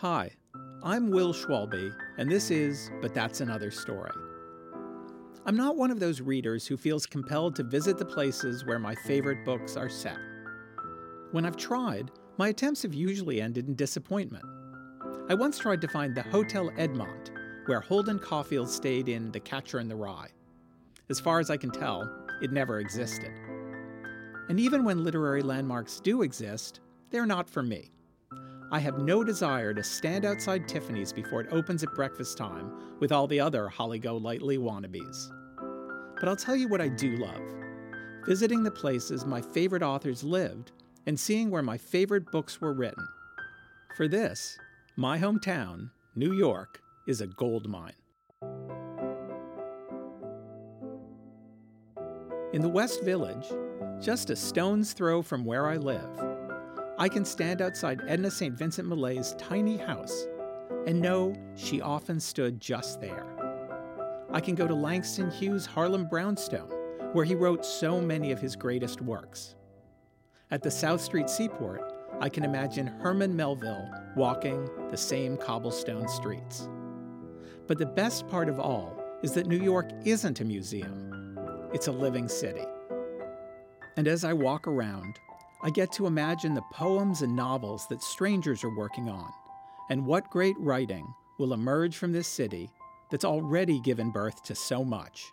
Hi, I'm Will Schwalbe, and this is But That's Another Story. I'm not one of those readers who feels compelled to visit the places where my favorite books are set. When I've tried, my attempts have usually ended in disappointment. I once tried to find the Hotel Edmont, where Holden Caulfield stayed in The Catcher in the Rye. As far as I can tell, it never existed. And even when literary landmarks do exist, they're not for me. I have no desire to stand outside Tiffany's before it opens at breakfast time with all the other Holly Golightly wannabes. But I'll tell you what I do love visiting the places my favorite authors lived and seeing where my favorite books were written. For this, my hometown, New York, is a gold mine. In the West Village, just a stone's throw from where I live, I can stand outside Edna St. Vincent Millay's tiny house and know she often stood just there. I can go to Langston Hughes' Harlem Brownstone, where he wrote so many of his greatest works. At the South Street Seaport, I can imagine Herman Melville walking the same cobblestone streets. But the best part of all is that New York isn't a museum, it's a living city. And as I walk around, I get to imagine the poems and novels that strangers are working on, and what great writing will emerge from this city that's already given birth to so much.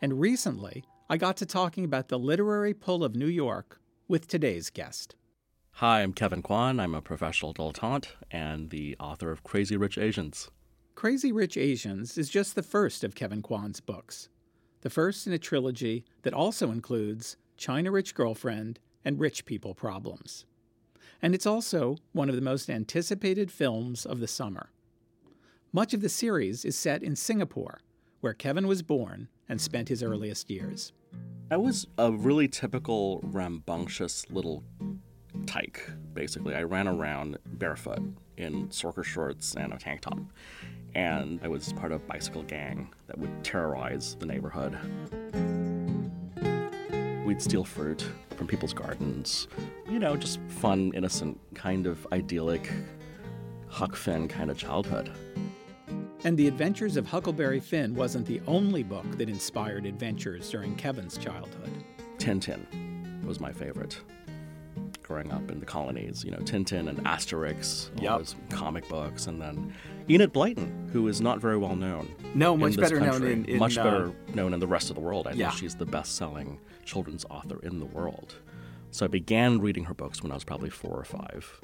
And recently, I got to talking about the literary pull of New York with today's guest. Hi, I'm Kevin Kwan. I'm a professional dilettante and the author of Crazy Rich Asians. Crazy Rich Asians is just the first of Kevin Kwan's books, the first in a trilogy that also includes China Rich Girlfriend and rich people problems. And it's also one of the most anticipated films of the summer. Much of the series is set in Singapore, where Kevin was born and spent his earliest years. I was a really typical rambunctious little tyke, basically. I ran around barefoot in sorker shorts and a tank top. And I was part of a bicycle gang that would terrorize the neighborhood. We'd steal fruit from people's gardens. You know, just fun, innocent, kind of idyllic Huck Finn kind of childhood. And The Adventures of Huckleberry Finn wasn't the only book that inspired adventures during Kevin's childhood. Tintin was my favorite growing up in the colonies. You know, Tintin and Asterix, all Yep. those comic books, and then Enid Blyton, who is not very well known. No, in much this better known country. in- in, much uh, better known in the rest of the world. I Yeah. think she's the best-selling children's author in the world. So I began reading her books when I was probably four or five,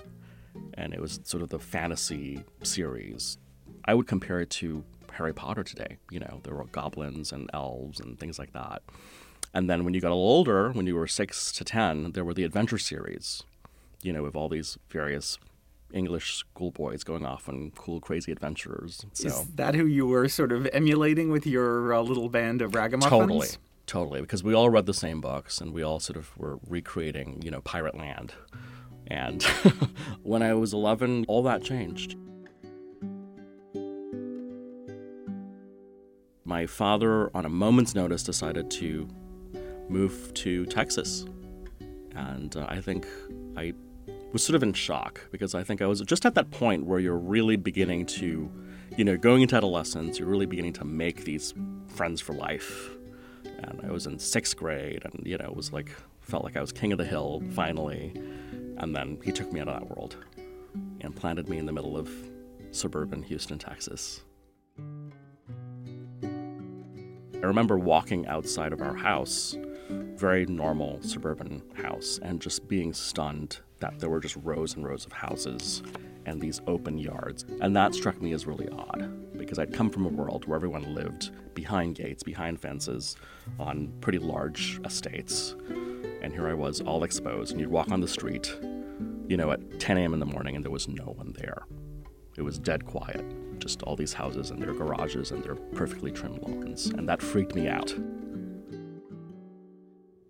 and it was sort of the fantasy series. I would compare it to Harry Potter today. You know, there were goblins and elves and things like that. And then when you got a little older, when you were six to ten, there were the adventure series. You know, with all these various English schoolboys going off on cool, crazy adventures. So Is that who you were sort of emulating with your uh, little band of ragamuffins? Totally, totally. Because we all read the same books, and we all sort of were recreating, you know, Pirate Land. And when I was 11, all that changed. My father, on a moment's notice, decided to move to Texas. And uh, I think I was sort of in shock because I think I was just at that point where you're really beginning to, you know, going into adolescence, you're really beginning to make these friends for life. And I was in sixth grade and, you know, it was like, felt like I was king of the hill finally. And then he took me out of that world and planted me in the middle of suburban Houston, Texas. I remember walking outside of our house, very normal suburban house, and just being stunned that there were just rows and rows of houses and these open yards. And that struck me as really odd because I'd come from a world where everyone lived behind gates, behind fences, on pretty large estates. And here I was, all exposed, and you'd walk on the street, you know, at 10 a.m. in the morning, and there was no one there. It was dead quiet. Just all these houses and their garages and their perfectly trimmed lawns. And that freaked me out.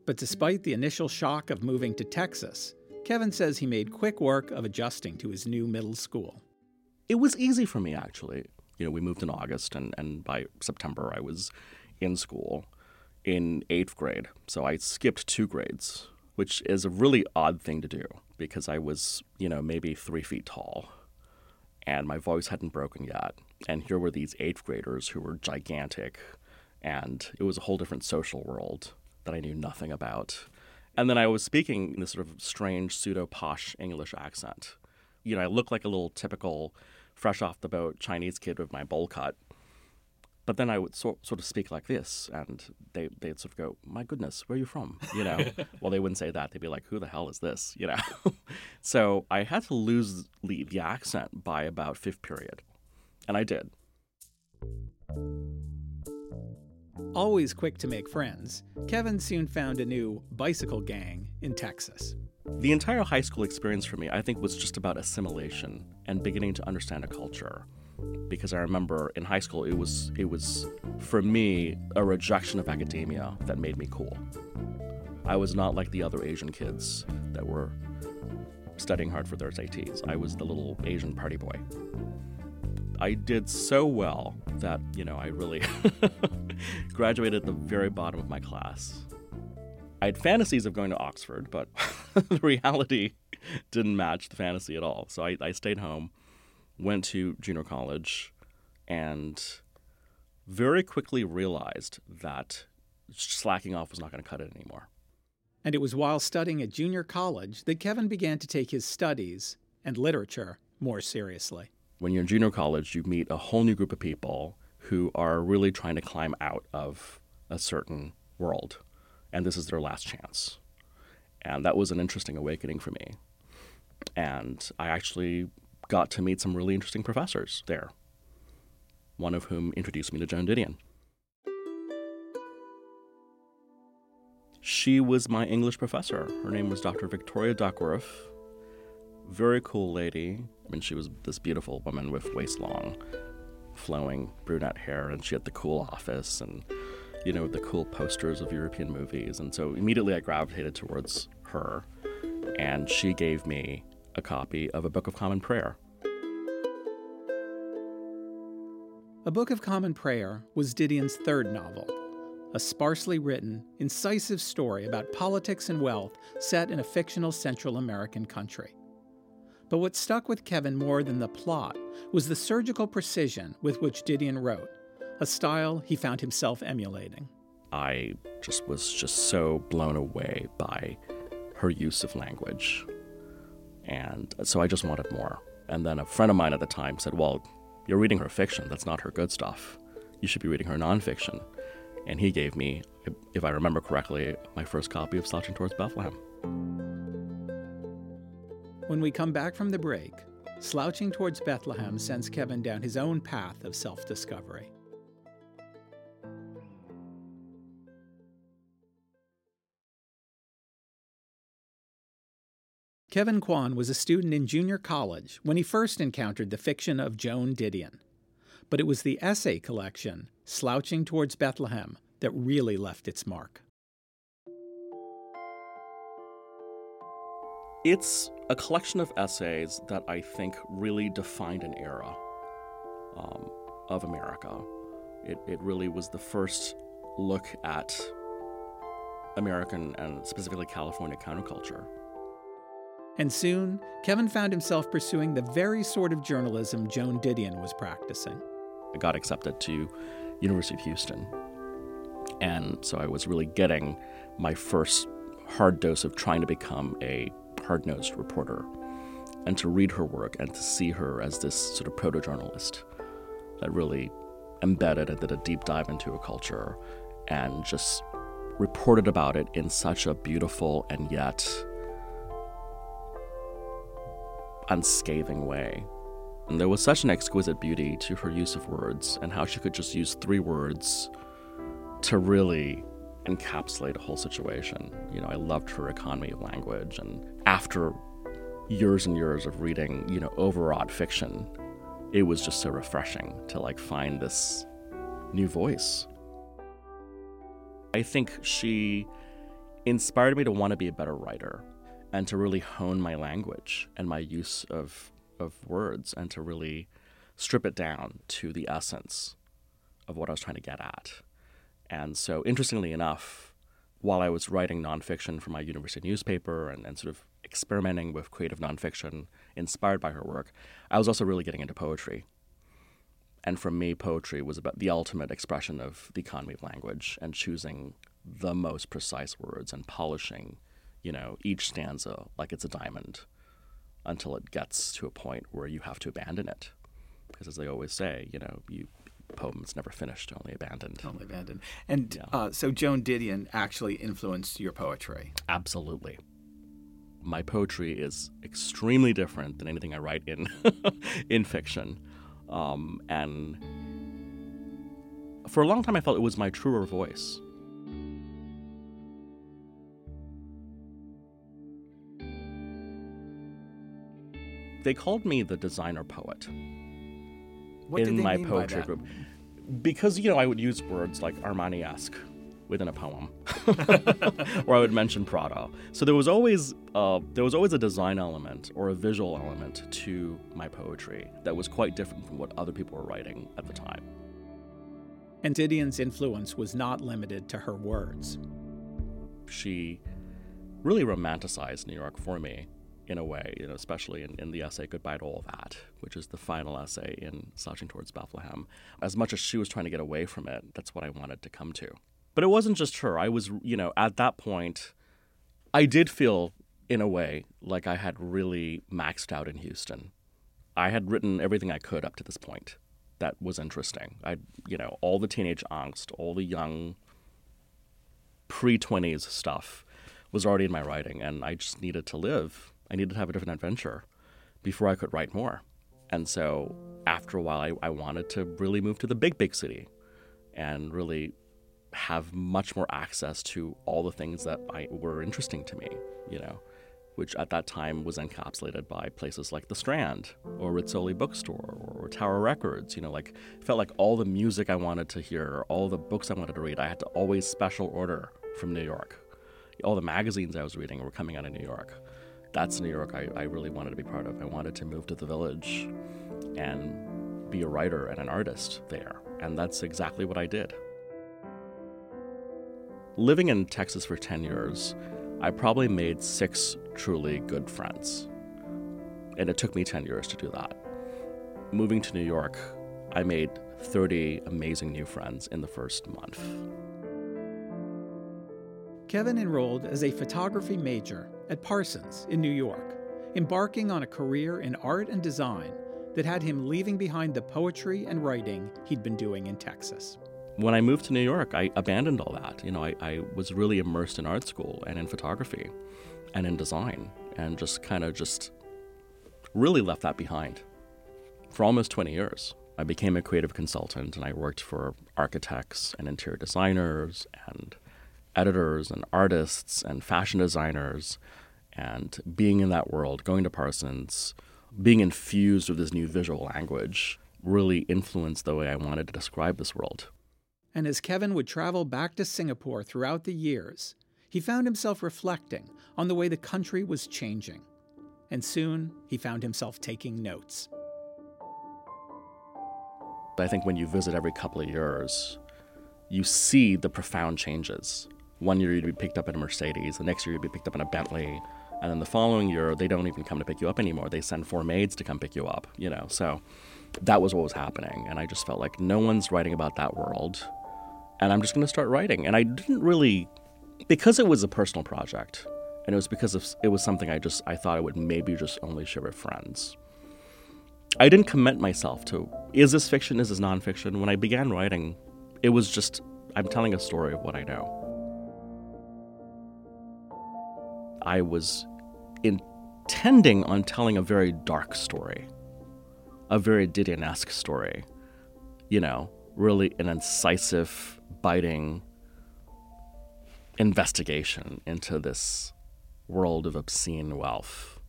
But despite the initial shock of moving to Texas, Kevin says he made quick work of adjusting to his new middle school. It was easy for me, actually. You know, we moved in August, and, and by September, I was in school in eighth grade. So I skipped two grades, which is a really odd thing to do because I was, you know, maybe three feet tall. and my voice hadn't broken yet. And here were these eighth graders who were gigantic, and it was a whole different social world that I knew nothing about. And then I was speaking in this sort of strange pseudo posh English accent. You know, I looked like a little typical fresh off the boat Chinese kid with my bowl cut. But then I would sort, sort of speak like this, and they, they'd sort of go, My goodness, where are you from? You know, well, they wouldn't say that. They'd be like, Who the hell is this? You know? so I had to lose the, the accent by about fifth period. And I did. Always quick to make friends, Kevin soon found a new bicycle gang in Texas. The entire high school experience for me, I think, was just about assimilation and beginning to understand a culture. Because I remember in high school, it was it was for me a rejection of academia that made me cool. I was not like the other Asian kids that were studying hard for their SATs. I was the little Asian party boy. I did so well that, you know, I really graduated at the very bottom of my class. I had fantasies of going to Oxford, but the reality didn't match the fantasy at all. So I, I stayed home, went to junior college, and very quickly realized that slacking off was not going to cut it anymore. And it was while studying at junior college that Kevin began to take his studies and literature more seriously. When you're in junior college, you meet a whole new group of people who are really trying to climb out of a certain world, and this is their last chance. And that was an interesting awakening for me. And I actually got to meet some really interesting professors there, one of whom introduced me to Joan Didion. She was my English professor. Her name was Dr. Victoria Duckworth. Very cool lady. I mean, she was this beautiful woman with waist long, flowing brunette hair, and she had the cool office and, you know, the cool posters of European movies. And so immediately I gravitated towards her, and she gave me a copy of A Book of Common Prayer. A Book of Common Prayer was Didion's third novel, a sparsely written, incisive story about politics and wealth set in a fictional Central American country. But what stuck with Kevin more than the plot was the surgical precision with which Didion wrote, a style he found himself emulating. I just was just so blown away by her use of language. And so I just wanted more. And then a friend of mine at the time said, Well, you're reading her fiction. That's not her good stuff. You should be reading her nonfiction. And he gave me, if I remember correctly, my first copy of Slouching Towards Bethlehem. When we come back from the break, Slouching Towards Bethlehem sends Kevin down his own path of self discovery. Kevin Kwan was a student in junior college when he first encountered the fiction of Joan Didion. But it was the essay collection, Slouching Towards Bethlehem, that really left its mark. It's a collection of essays that I think really defined an era um, of America. It, it really was the first look at American and specifically California counterculture. And soon, Kevin found himself pursuing the very sort of journalism Joan Didion was practicing. I got accepted to University of Houston. And so I was really getting my first hard dose of trying to become a hard nosed reporter and to read her work and to see her as this sort of proto journalist that really embedded and did a deep dive into a culture and just reported about it in such a beautiful and yet unscathing way. And there was such an exquisite beauty to her use of words and how she could just use three words to really encapsulate a whole situation. You know, I loved her economy of language. And after years and years of reading, you know, overwrought fiction, it was just so refreshing to like find this new voice. I think she inspired me to want to be a better writer and to really hone my language and my use of, of words and to really strip it down to the essence of what I was trying to get at. And so, interestingly enough, while I was writing nonfiction for my university newspaper and, and sort of experimenting with creative nonfiction inspired by her work, I was also really getting into poetry. And for me, poetry was about the ultimate expression of the economy of language and choosing the most precise words and polishing, you know, each stanza like it's a diamond until it gets to a point where you have to abandon it. Because as they always say, you know, you poem's never finished, only abandoned. Only abandoned. And Yeah. uh, so Joan Didion actually influenced your poetry. Absolutely. My poetry is extremely different than anything I write in in fiction, um, and for a long time I felt it was my truer voice. They called me the designer poet What in my poetry group. Because you know I would use words like Armani-esque within a poem, or I would mention Prada. So there was always uh, there was always a design element or a visual element to my poetry that was quite different from what other people were writing at the time. And Didion's influence was not limited to her words. She really romanticized New York for me in a way, you know, especially in, in the essay Goodbye to All That, which is the final essay in Slouching Towards Bethlehem. As much as she was trying to get away from it, that's what I wanted to come to. But it wasn't just her. I was, you know, at that point, I did feel, in a way, like I had really maxed out in Houston. I had written everything I could up to this point that was interesting. I, you know, all the teenage angst, all the young pre 20s stuff was already in my writing, and I just needed to live. I needed to have a different adventure before I could write more. And so after a while, I, I wanted to really move to the big, big city and really have much more access to all the things that I, were interesting to me, you know, which at that time was encapsulated by places like the Strand or Rizzoli Bookstore or Tower Records. You know, like felt like all the music I wanted to hear, all the books I wanted to read, I had to always special order from New York. All the magazines I was reading were coming out of New York. That's New York I, I really wanted to be part of. I wanted to move to the village and be a writer and an artist there. And that's exactly what I did. Living in Texas for 10 years, I probably made six truly good friends. And it took me 10 years to do that. Moving to New York, I made 30 amazing new friends in the first month. Kevin enrolled as a photography major at Parsons in New York, embarking on a career in art and design that had him leaving behind the poetry and writing he'd been doing in Texas. When I moved to New York, I abandoned all that. You know, I, I was really immersed in art school and in photography and in design and just kind of just really left that behind for almost 20 years. I became a creative consultant and I worked for architects and interior designers and editors and artists and fashion designers and being in that world, going to Parsons, being infused with this new visual language really influenced the way I wanted to describe this world. And as Kevin would travel back to Singapore throughout the years, he found himself reflecting on the way the country was changing. And soon he found himself taking notes. I think when you visit every couple of years, you see the profound changes. One year you'd be picked up in a Mercedes, the next year you'd be picked up in a Bentley, and then the following year they don't even come to pick you up anymore. They send four maids to come pick you up, you know. So that was what was happening, and I just felt like no one's writing about that world, and I'm just going to start writing. And I didn't really because it was a personal project, and it was because of, it was something I just I thought I would maybe just only share with friends. I didn't commit myself to is this fiction, is this nonfiction. When I began writing, it was just I'm telling a story of what I know. I was intending on telling a very dark story, a very Didion-esque story. You know, really an incisive, biting investigation into this world of obscene wealth.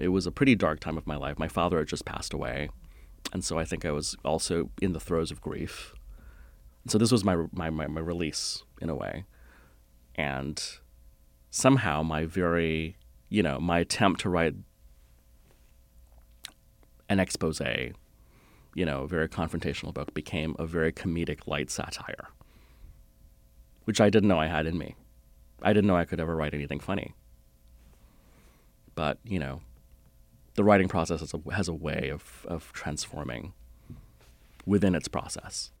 It was a pretty dark time of my life. My father had just passed away, and so I think I was also in the throes of grief. So this was my my, my, my release in a way, and somehow my very you know my attempt to write an expose, you know, a very confrontational book became a very comedic light satire, which I didn't know I had in me. I didn't know I could ever write anything funny. But, you know, the writing process has a, has a way of, of transforming within its process.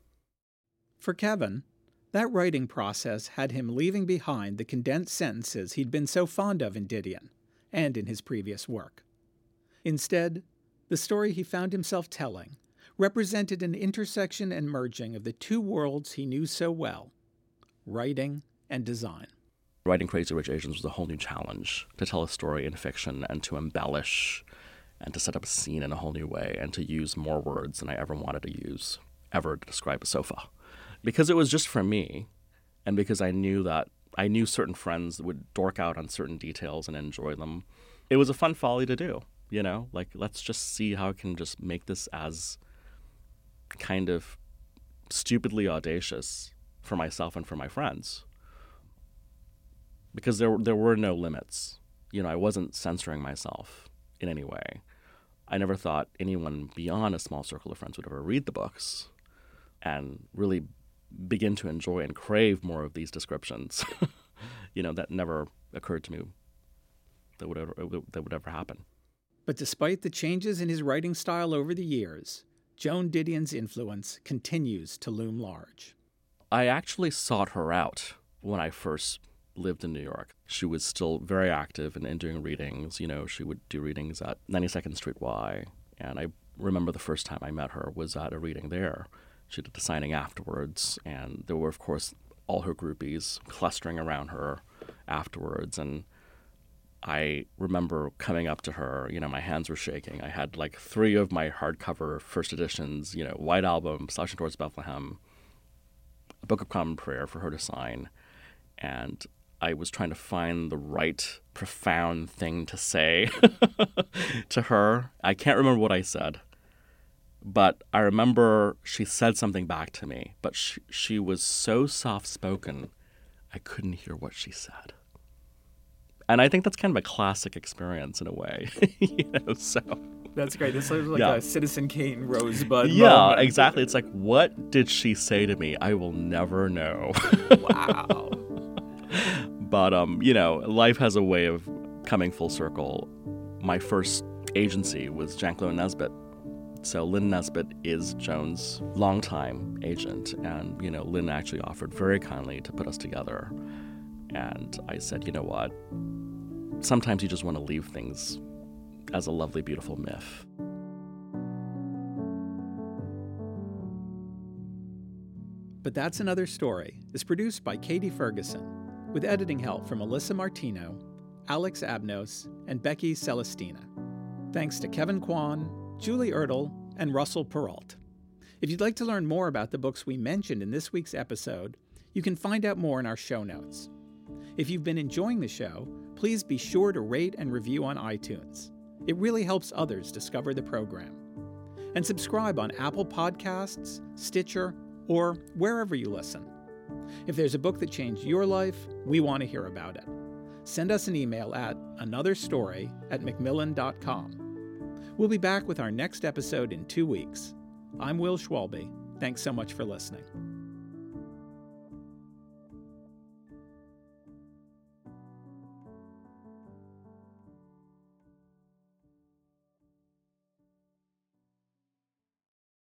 For Kevin, that writing process had him leaving behind the condensed sentences he'd been so fond of in Didion and in his previous work. Instead, the story he found himself telling represented an intersection and merging of the two worlds he knew so well writing and design. Writing Crazy Rich Asians was a whole new challenge to tell a story in fiction and to embellish and to set up a scene in a whole new way and to use more words than I ever wanted to use ever to describe a sofa. Because it was just for me and because I knew that I knew certain friends would dork out on certain details and enjoy them. It was a fun folly to do, you know? Like let's just see how I can just make this as kind of stupidly audacious for myself and for my friends because there there were no limits. You know, I wasn't censoring myself in any way. I never thought anyone beyond a small circle of friends would ever read the books and really begin to enjoy and crave more of these descriptions. you know, that never occurred to me that would ever that would ever happen. But despite the changes in his writing style over the years, Joan Didion's influence continues to loom large. I actually sought her out when I first lived in New York. She was still very active and in, in doing readings. You know, she would do readings at 92nd Street Y. And I remember the first time I met her was at a reading there. She did the signing afterwards, and there were, of course, all her groupies clustering around her afterwards. And I remember coming up to her, you know, my hands were shaking. I had like three of my hardcover first editions, you know, White Album, Slouching Towards Bethlehem, a Book of Common Prayer for her to sign. And I was trying to find the right profound thing to say to her. I can't remember what I said, but I remember she said something back to me, but she, she was so soft spoken, I couldn't hear what she said and I think that's kind of a classic experience in a way, you know. So that's great. This is like yeah. a Citizen Kane rosebud. Yeah, moment. exactly. It's like, what did she say to me? I will never know. wow. but um, you know, life has a way of coming full circle. My first agency was Janklow Nesbit. So Lynn Nesbit is Joan's longtime agent, and you know, Lynn actually offered very kindly to put us together. And I said, you know what? Sometimes you just want to leave things as a lovely, beautiful myth. But That's Another Story is produced by Katie Ferguson, with editing help from Alyssa Martino, Alex Abnos, and Becky Celestina. Thanks to Kevin Kwan, Julie Ertl, and Russell Peralt. If you'd like to learn more about the books we mentioned in this week's episode, you can find out more in our show notes. If you've been enjoying the show, please be sure to rate and review on iTunes. It really helps others discover the program. And subscribe on Apple Podcasts, Stitcher, or wherever you listen. If there's a book that changed your life, we want to hear about it. Send us an email at anotherstory at macmillan.com. We'll be back with our next episode in two weeks. I'm Will Schwalbe. Thanks so much for listening.